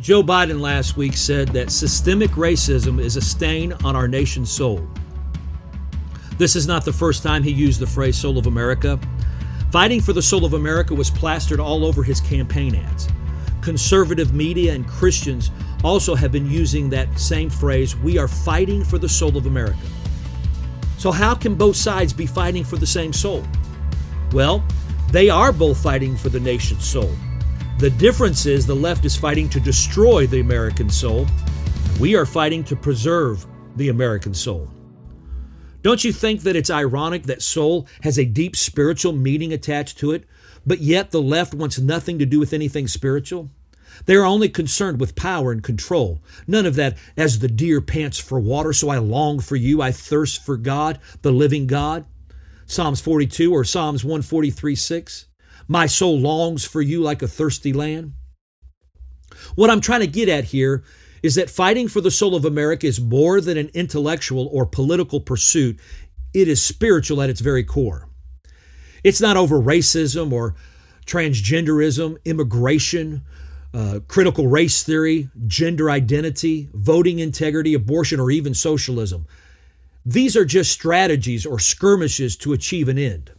Joe Biden last week said that systemic racism is a stain on our nation's soul. This is not the first time he used the phrase soul of America. Fighting for the soul of America was plastered all over his campaign ads. Conservative media and Christians also have been using that same phrase we are fighting for the soul of America. So, how can both sides be fighting for the same soul? Well, they are both fighting for the nation's soul. The difference is the left is fighting to destroy the American soul. We are fighting to preserve the American soul. Don't you think that it's ironic that soul has a deep spiritual meaning attached to it, but yet the left wants nothing to do with anything spiritual? They are only concerned with power and control. None of that, as the deer pants for water, so I long for you, I thirst for God, the living God. Psalms 42 or Psalms 143 6. My soul longs for you like a thirsty land. What I'm trying to get at here is that fighting for the soul of America is more than an intellectual or political pursuit, it is spiritual at its very core. It's not over racism or transgenderism, immigration, uh, critical race theory, gender identity, voting integrity, abortion, or even socialism. These are just strategies or skirmishes to achieve an end.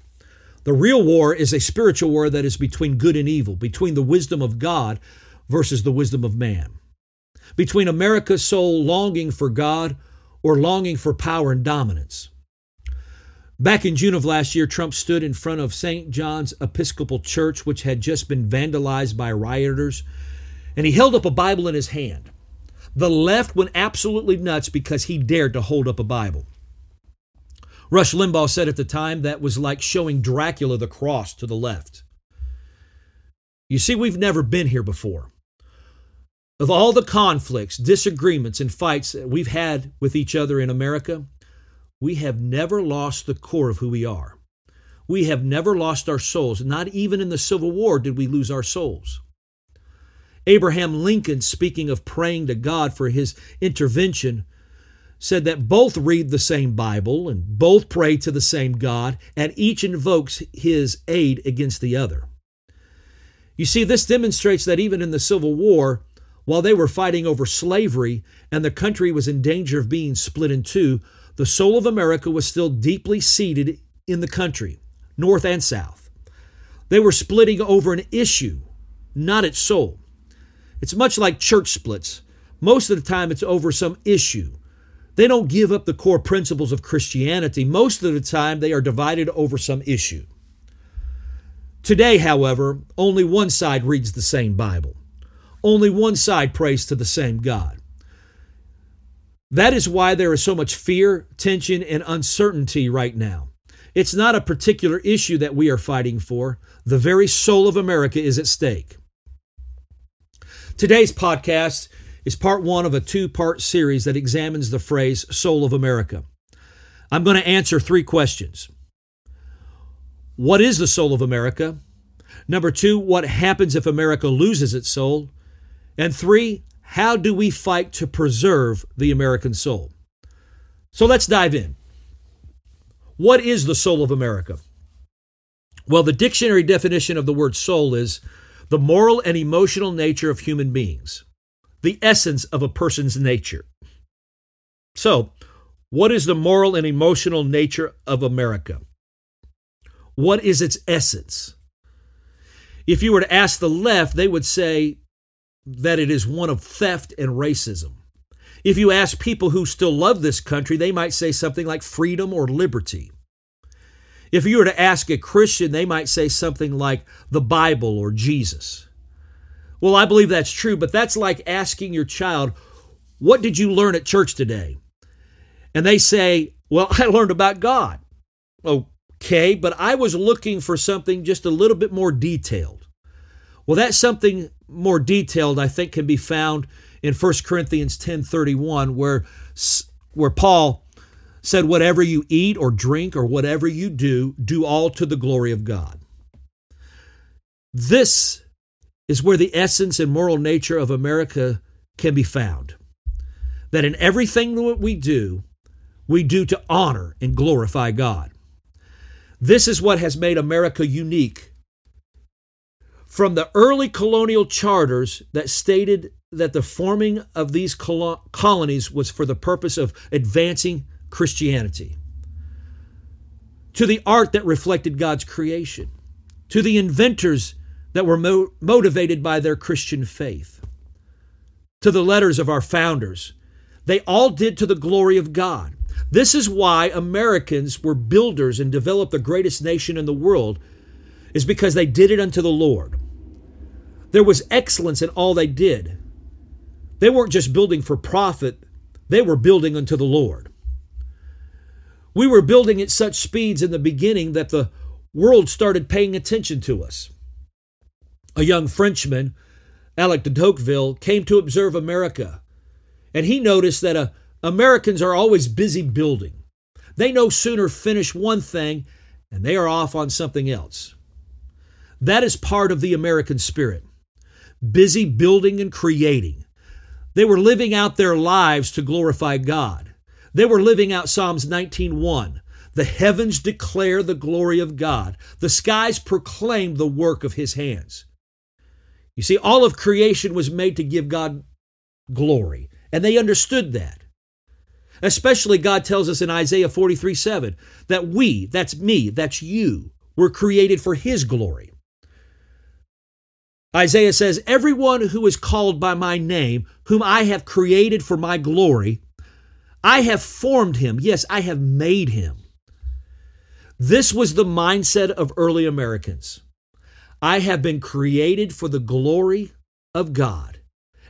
The real war is a spiritual war that is between good and evil, between the wisdom of God versus the wisdom of man, between America's soul longing for God or longing for power and dominance. Back in June of last year, Trump stood in front of St. John's Episcopal Church, which had just been vandalized by rioters, and he held up a Bible in his hand. The left went absolutely nuts because he dared to hold up a Bible. Rush Limbaugh said at the time that was like showing Dracula the cross to the left. You see, we've never been here before. Of all the conflicts, disagreements, and fights that we've had with each other in America, we have never lost the core of who we are. We have never lost our souls. Not even in the Civil War did we lose our souls. Abraham Lincoln, speaking of praying to God for his intervention, said that both read the same Bible and both pray to the same God, and each invokes his aid against the other. You see, this demonstrates that even in the Civil War, while they were fighting over slavery and the country was in danger of being split in two, the soul of America was still deeply seated in the country, North and South. They were splitting over an issue, not its soul. It's much like church splits. Most of the time, it's over some issue they don't give up the core principles of Christianity. Most of the time, they are divided over some issue. Today, however, only one side reads the same Bible. Only one side prays to the same God. That is why there is so much fear, tension, and uncertainty right now. It's not a particular issue that we are fighting for. The very soul of America is at stake. Today's podcast is part one of a two part series that examines the phrase soul of America. I'm going to answer three questions. What is the soul of America? Number two, what happens if America loses its soul? And three, how do we fight to preserve the American soul? So let's dive in. What is the soul of America? Well, the dictionary definition of the word soul is the moral and emotional nature of human beings the essence of a person's nature. So, what is the moral and emotional nature of America? What is its essence? If you were to ask the left, they would say that it is one of theft and racism. If you ask people who still love this country, they might say something like freedom or liberty. If you were to ask a Christian, they might say something like the Bible or Jesus. Well, I believe that's true, but that's like asking your child, What did you learn at church today? And they say, Well, I learned about God. Okay, but I was looking for something just a little bit more detailed. Well, that something more detailed, I think, can be found in 1 Corinthians 10:31, where, where Paul said, Whatever you eat or drink or whatever you do, do all to the glory of God. This is where the essence and moral nature of America can be found. That in everything that we do, we do to honor and glorify God. This is what has made America unique. From the early colonial charters that stated that the forming of these colonies was for the purpose of advancing Christianity, to the art that reflected God's creation, to the inventors that were mo- motivated by their Christian faith, to the letters of our founders. They all did to the glory of God. This is why Americans were builders and developed the greatest nation in the world, is because they did it unto the Lord. There was excellence in all they did. They weren't just building for profit, they were building unto the Lord. We were building at such speeds in the beginning that the world started paying attention to us. A young Frenchman, Alec de Tocqueville, came to observe America, and he noticed that uh, Americans are always busy building. They no sooner finish one thing and they are off on something else. That is part of the American spirit busy building and creating. They were living out their lives to glorify God. They were living out Psalms 19:1. The heavens declare the glory of God. The skies proclaim the work of his hands. You see, all of creation was made to give God glory, and they understood that. Especially, God tells us in Isaiah 43 7 that we, that's me, that's you, were created for His glory. Isaiah says, Everyone who is called by my name, whom I have created for my glory, I have formed him. Yes, I have made him. This was the mindset of early Americans. I have been created for the glory of God.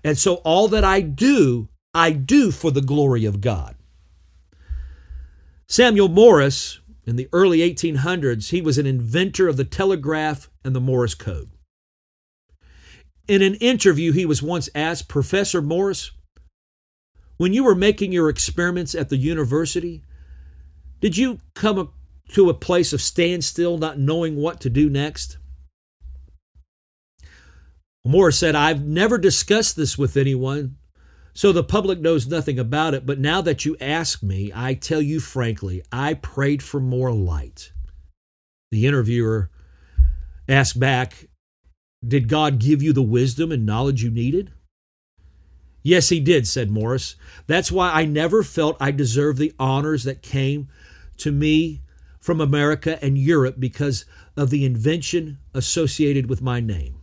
And so all that I do, I do for the glory of God. Samuel Morse, in the early 1800s, he was an inventor of the telegraph and the Morse code. In an interview, he was once asked, Professor Morse, when you were making your experiments at the university, did you come to a place of standstill, not knowing what to do next? Morse said, I've never discussed this with anyone, so the public knows nothing about it. But now that you ask me, I tell you frankly, I prayed for more light. The interviewer asked back, Did God give you the wisdom and knowledge you needed? Yes, he did, said Morse. That's why I never felt I deserved the honors that came to me from America and Europe because of the invention associated with my name.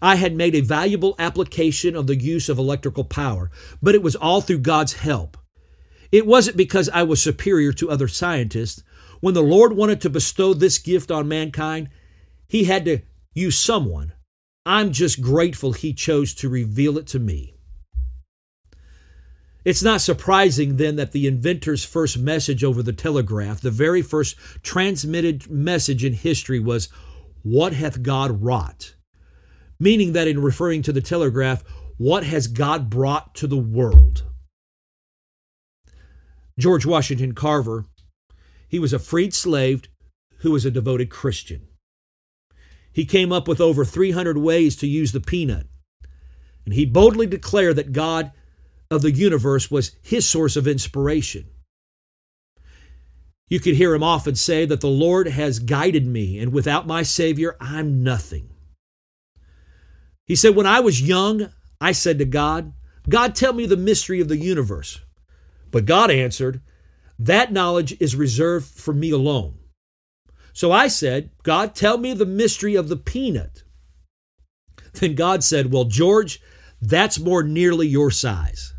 I had made a valuable application of the use of electrical power, but it was all through God's help. It wasn't because I was superior to other scientists. When the Lord wanted to bestow this gift on mankind, He had to use someone. I'm just grateful He chose to reveal it to me. It's not surprising then that the inventor's first message over the telegraph, the very first transmitted message in history, was, What hath God wrought? Meaning that in referring to the telegraph, what has God brought to the world? George Washington Carver, he was a freed slave who was a devoted Christian. He came up with over 300 ways to use the peanut. And he boldly declared that God of the universe was his source of inspiration. You could hear him often say that the Lord has guided me, and without my Savior, I'm nothing. He said, When I was young, I said to God, God, tell me the mystery of the universe. But God answered, That knowledge is reserved for me alone. So I said, God, tell me the mystery of the peanut. Then God said, Well, George, that's more nearly your size.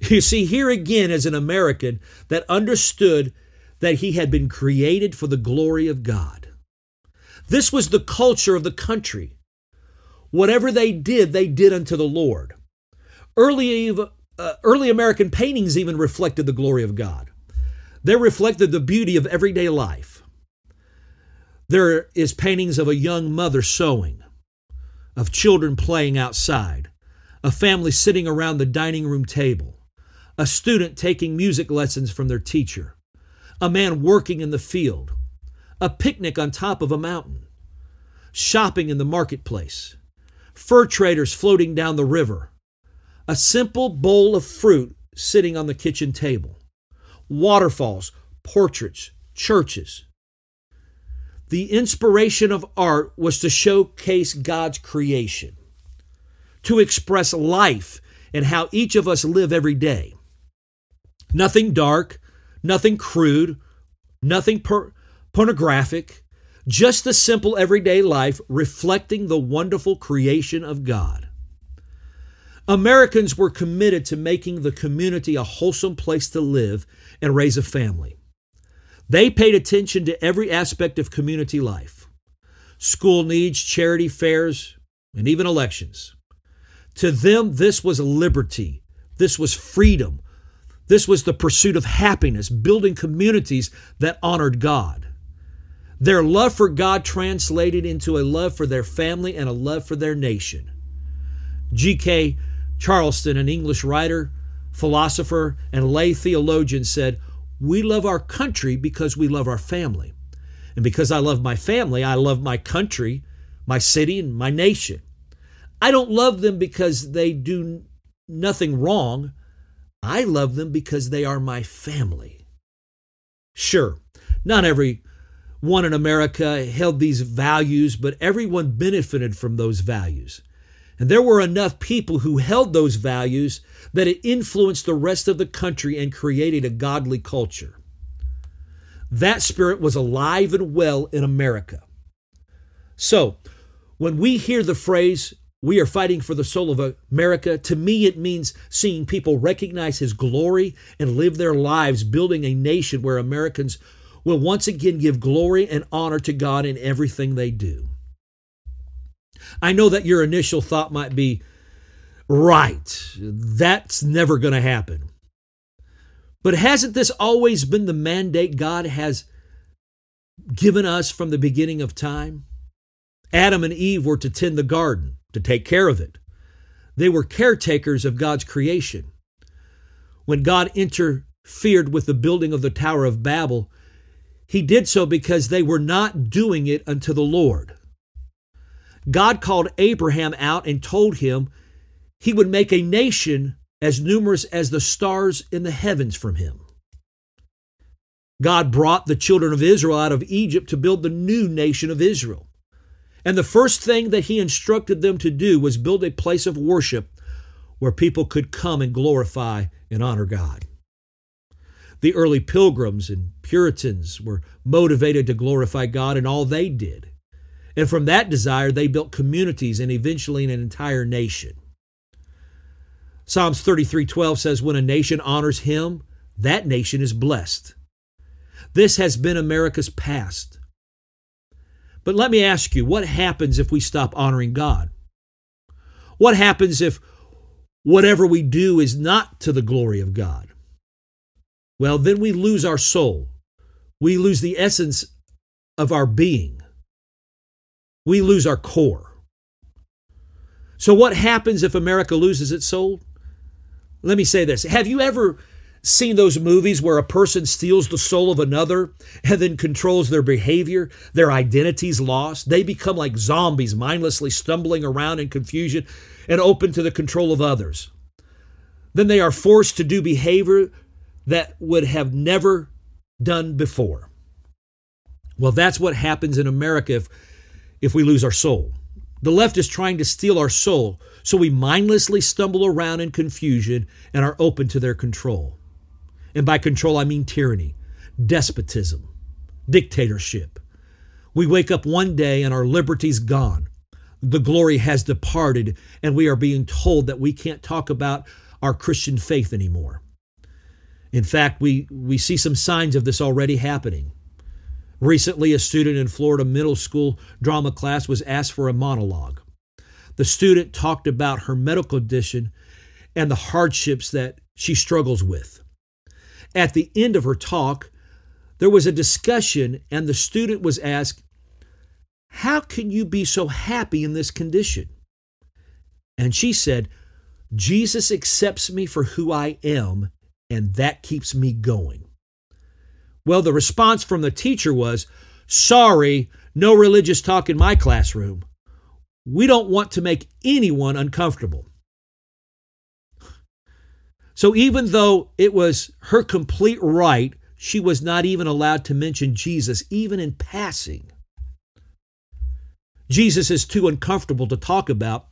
You see, here again is an American that understood that he had been created for the glory of God. This was the culture of the country. Whatever they did, they did unto the Lord. Early, uh, early American paintings even reflected the glory of God. They reflected the beauty of everyday life. There is paintings of a young mother sewing, of children playing outside, a family sitting around the dining room table, a student taking music lessons from their teacher, a man working in the field, a picnic on top of a mountain, shopping in the marketplace, fur traders floating down the river, a simple bowl of fruit sitting on the kitchen table, waterfalls, portraits, churches. The inspiration of art was to showcase God's creation to express life and how each of us live every day. Nothing dark, nothing crude, nothing per- pornographic, just the simple everyday life reflecting the wonderful creation of God. Americans were committed to making the community a wholesome place to live and raise a family. They paid attention to every aspect of community life school needs, charity fairs, and even elections. To them, this was liberty, this was freedom, this was the pursuit of happiness, building communities that honored God. Their love for God translated into a love for their family and a love for their nation. G.K. Chesterton, an English writer, philosopher, and lay theologian, said, We love our country because we love our family. And because I love my family, I love my country, my city, and my nation. I don't love them because they do nothing wrong. I love them because they are my family. Sure, not every one in America held these values, but everyone benefited from those values. And there were enough people who held those values that it influenced the rest of the country and created a godly culture. That spirit was alive and well in America. So, when we hear the phrase, we are fighting for the soul of America, to me it means seeing people recognize His glory and live their lives building a nation where Americans will once again give glory and honor to God in everything they do. I know that your initial thought might be, right, that's never going to happen. But hasn't this always been the mandate God has given us from the beginning of time? Adam and Eve were to tend the garden, to take care of it. They were caretakers of God's creation. When God interfered with the building of the Tower of Babel, he did so because they were not doing it unto the Lord. God called Abraham out and told him he would make a nation as numerous as the stars in the heavens from him. God brought the children of Israel out of Egypt to build the new nation of Israel. And the first thing that he instructed them to do was build a place of worship where people could come and glorify and honor God. The early pilgrims and Puritans were motivated to glorify God in all they did. And from that desire, they built communities and eventually an entire nation. Psalms 33:12 says when a nation honors him, that nation is blessed. This has been America's past. But let me ask you, what happens if we stop honoring God? What happens if whatever we do is not to the glory of God? Well, then we lose our soul. We lose the essence of our being we lose our core. So, what happens if America loses its soul? Let me say this Have you ever seen those movies where a person steals the soul of another and then controls their behavior? Their identity's lost. They become like zombies, mindlessly stumbling around in confusion and open to the control of others. Then they are forced to do behavior that would have never done before. Well, that's what happens in America if if we lose our soul. The left is trying to steal our soul, so we mindlessly stumble around in confusion and are open to their control. And by control, I mean tyranny, despotism, dictatorship. We wake up one day and our liberty's gone. The glory has departed, and we are being told that we can't talk about our Christian faith anymore. In fact, we, we see some signs of this already happening. Recently, a student in Florida middle school drama class was asked for a monologue. The student talked about her medical condition and the hardships that she struggles with. At the end of her talk, there was a discussion, and the student was asked, How can you be so happy in this condition? And she said, Jesus accepts me for who I am, and that keeps me going. Well, the response from the teacher was, Sorry, no religious talk in my classroom. We don't want to make anyone uncomfortable. So even though it was her complete right, she was not even allowed to mention Jesus, even in passing. Jesus is too uncomfortable to talk about,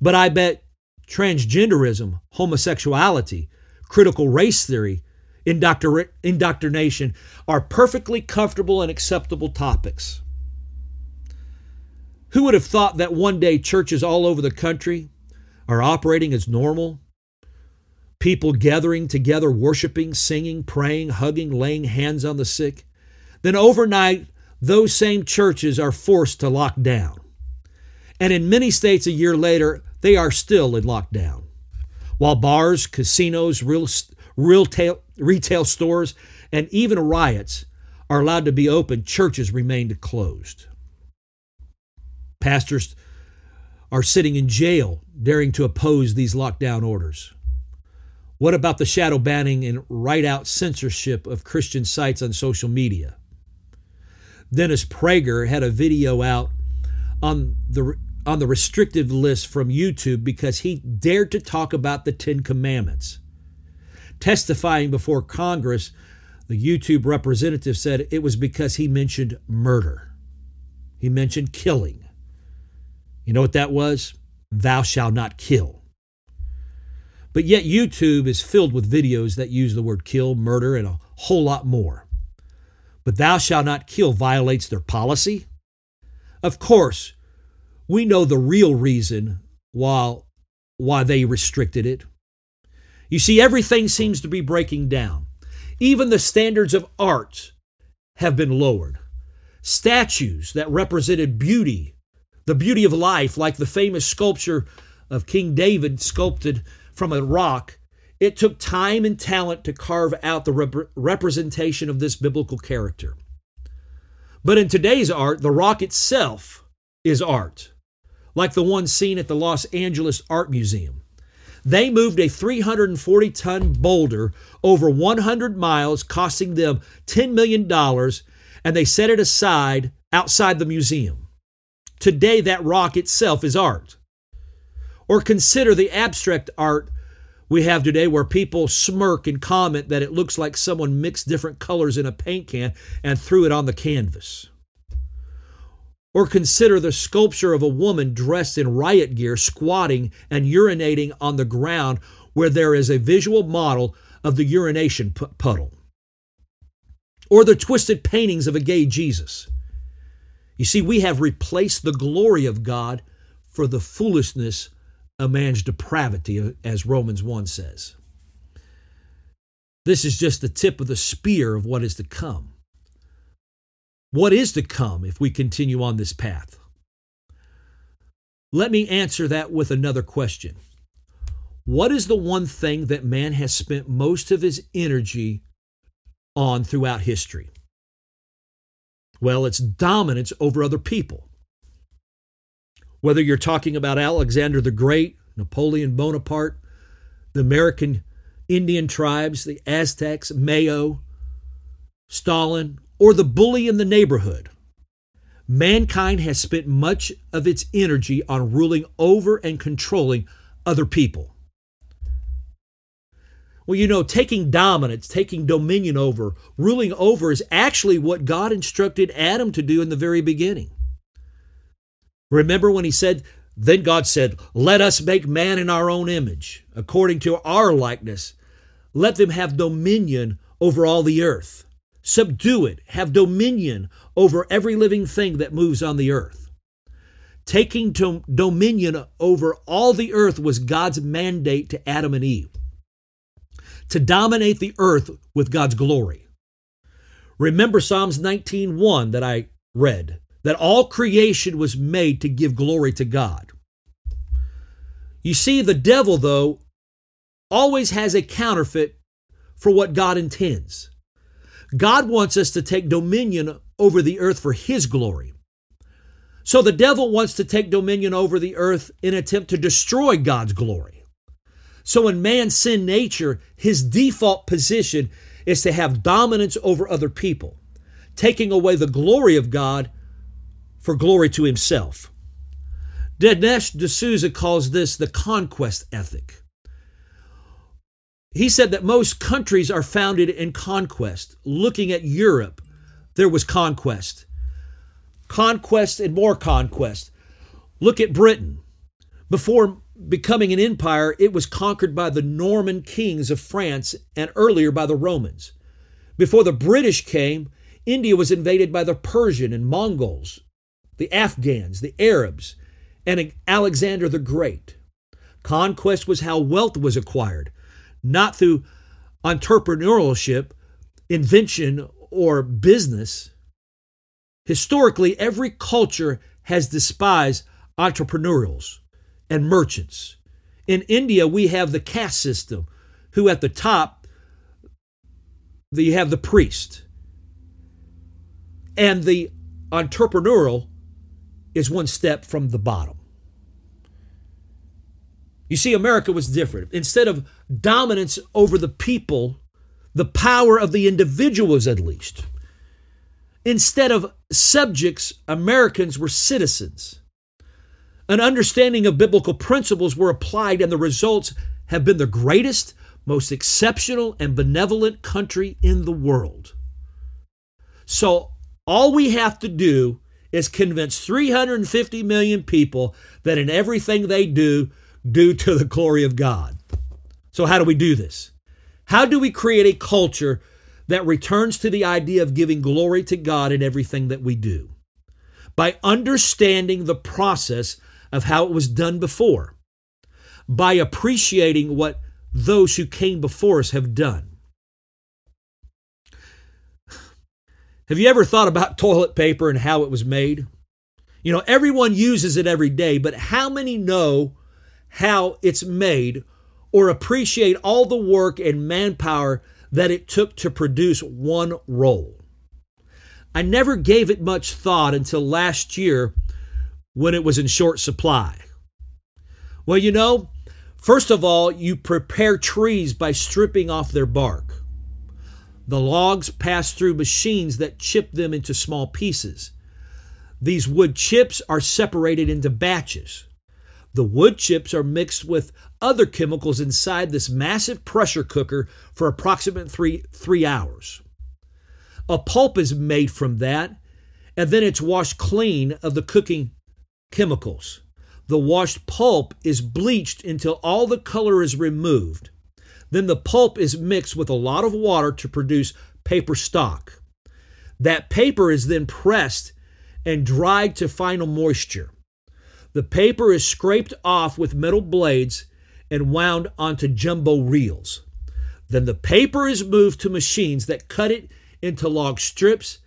but I bet transgenderism, homosexuality, critical race theory, indoctr- indoctrination are perfectly comfortable and acceptable topics. Who would have thought that one day churches all over the country are operating as normal? People gathering together, worshiping, singing, praying, hugging, laying hands on the sick. Then overnight, those same churches are forced to lock down. And in many states a year later, they are still in lockdown. While bars, casinos, real, real tail, retail stores, and even riots are allowed to be open, churches remained closed. Pastors are sitting in jail daring to oppose these lockdown orders. What about the shadow banning and right out censorship of Christian sites on social media? Dennis Prager had a video out on the on the restrictive list from YouTube because he dared to talk about the 10 commandments. Testifying before Congress, the YouTube representative said it was because he mentioned murder. He mentioned killing. You know what that was? Thou shalt not kill. But yet, YouTube is filled with videos that use the word kill, murder, and a whole lot more. But thou shalt not kill violates their policy? Of course, we know the real reason why, why they restricted it. You see, everything seems to be breaking down. Even the standards of art have been lowered. Statues that represented beauty, the beauty of life, like the famous sculpture of King David sculpted from a rock, it took time and talent to carve out the rep- representation of this biblical character. But in today's art, the rock itself is art, like the one seen at the Los Angeles Art Museum. They moved a 340 ton boulder over 100 miles, costing them $10 million, and they set it aside outside the museum. Today, that rock itself is art. Or consider the abstract art we have today where people smirk and comment that it looks like someone mixed different colors in a paint can and threw it on the canvas. Or consider the sculpture of a woman dressed in riot gear squatting and urinating on the ground where there is a visual model of the urination puddle. Or the twisted paintings of a gay Jesus. You see, we have replaced the glory of God for the foolishness of man's depravity, uh, as Romans 1 says. This is just the tip of the spear of what is to come. What is to come if we continue on this path? Let me answer that with another question. What is the one thing that man has spent most of his energy on throughout history? Well, it's dominance over other people. Whether you're talking about Alexander the Great, Napoleon Bonaparte, the American Indian tribes, the Aztecs, Mao, Stalin, or the bully in the neighborhood. Mankind has spent much of its energy on ruling over and controlling other people. Well, you know, taking dominance, taking dominion over, ruling over is actually what God instructed Adam to do in the very beginning. Remember when he said, Then God said, Let us make man in our own image, according to our likeness. Let them have dominion over all the earth subdue it, have dominion over every living thing that moves on the earth. Taking to dominion over all the earth was God's mandate to Adam and Eve to dominate the earth with God's glory. Remember Psalms 19:1 that I read that all creation was made to give glory to God. You see the devil though always has a counterfeit for what God intends. God wants us to take dominion over the earth for His glory. So the devil wants to take dominion over the earth in attempt to destroy God's glory. So in man's sin nature, his default position is to have dominance over other people, taking away the glory of God for glory to himself. Dinesh D'Souza calls this the conquest ethic. He said that most countries are founded in conquest. Looking at Europe, there was conquest. Conquest and more conquest. Look at Britain. Before becoming an empire, it was conquered by the Norman kings of France and earlier by the Romans. Before the British came, India was invaded by the Persian and Mongols, the Afghans, the Arabs, and Alexander the Great. Conquest was how wealth was acquired, not through entrepreneurship, invention, or business. Historically, every culture has despised entrepreneurs and merchants. In India, we have the caste system, who at the top, you have the priest. And the entrepreneurial is one step from the bottom. You see, America was different. Instead of dominance over the people, the power of the individuals at least. Instead of subjects, Americans were citizens. An understanding of biblical principles were applied, and the results have been the greatest, most exceptional, and benevolent country in the world. So, all we have to do is convince 350 million people that in everything they do, do to the glory of God. So, how do we do this? How do we create a culture that returns to the idea of giving glory to God in everything that we do? By understanding the process of how it was done before, by appreciating what those who came before us have done. Have you ever thought about toilet paper and how it was made? You know, everyone uses it every day, but how many know how it's made or appreciate all the work and manpower that it took to produce one roll. I never gave it much thought until last year when it was in short supply. Well, you know, first of all, you prepare trees by stripping off their bark. The logs pass through machines that chip them into small pieces. These wood chips are separated into batches. The wood chips are mixed with other chemicals inside this massive pressure cooker for approximately three, three hours. A pulp is made from that, and then it's washed clean of the cooking chemicals. The washed pulp is bleached until all the color is removed. Then the pulp is mixed with a lot of water to produce paper stock. That paper is then pressed and dried to final moisture. The paper is scraped off with metal blades and wound onto jumbo reels. Then the paper is moved to machines that cut it into log strips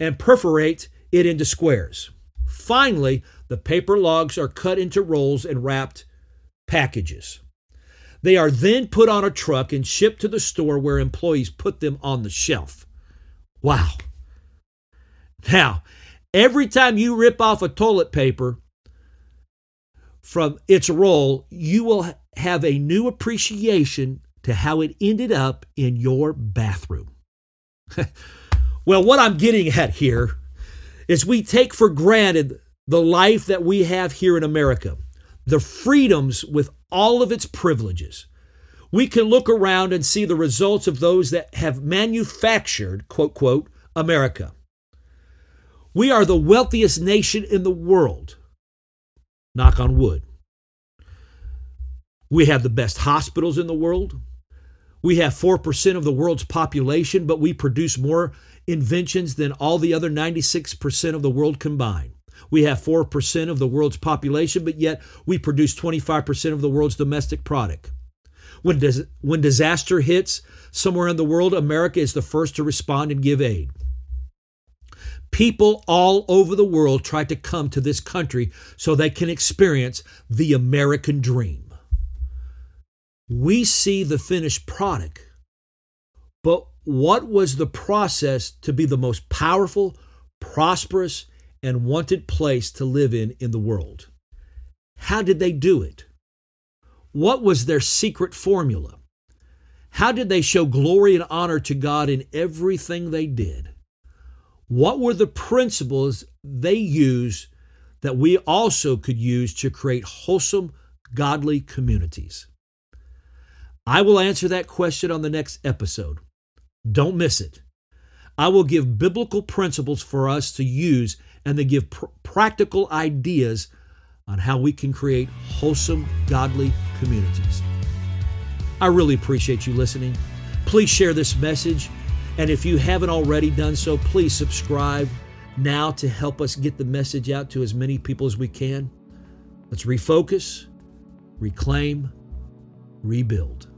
and perforate it into squares. Finally, the paper logs are cut into rolls and wrapped packages. They are then put on a truck and shipped to the store where employees put them on the shelf. Wow. Now, every time you rip off a toilet paper, from its roll, you will have a new appreciation to how it ended up in your bathroom. well, what I'm getting at here is we take for granted the life that we have here in America, the freedoms with all of its privileges. We can look around and see the results of those that have manufactured, quote, quote, America. We are the wealthiest nation in the world. Knock on wood. We have the best hospitals in the world. We have 4% of the world's population, but we produce more inventions than all the other 96% of the world combined. We have 4% of the world's population, but yet we produce 25% of the world's domestic product. When, dis- when disaster hits somewhere in the world, America is the first to respond and give aid. People all over the world try to come to this country so they can experience the American dream. We see the finished product, but what was the process to be the most powerful, prosperous, and wanted place to live in in the world? How did they do it? What was their secret formula? How did they show glory and honor to God in everything they did? What were the principles they used that we also could use to create wholesome, godly communities? I will answer that question on the next episode. Don't miss it. I will give biblical principles for us to use and then give pr- practical ideas on how we can create wholesome, godly communities. I really appreciate you listening. Please share this message. And if you haven't already done so, please subscribe now to help us get the message out to as many people as we can. Let's refocus, reclaim, rebuild.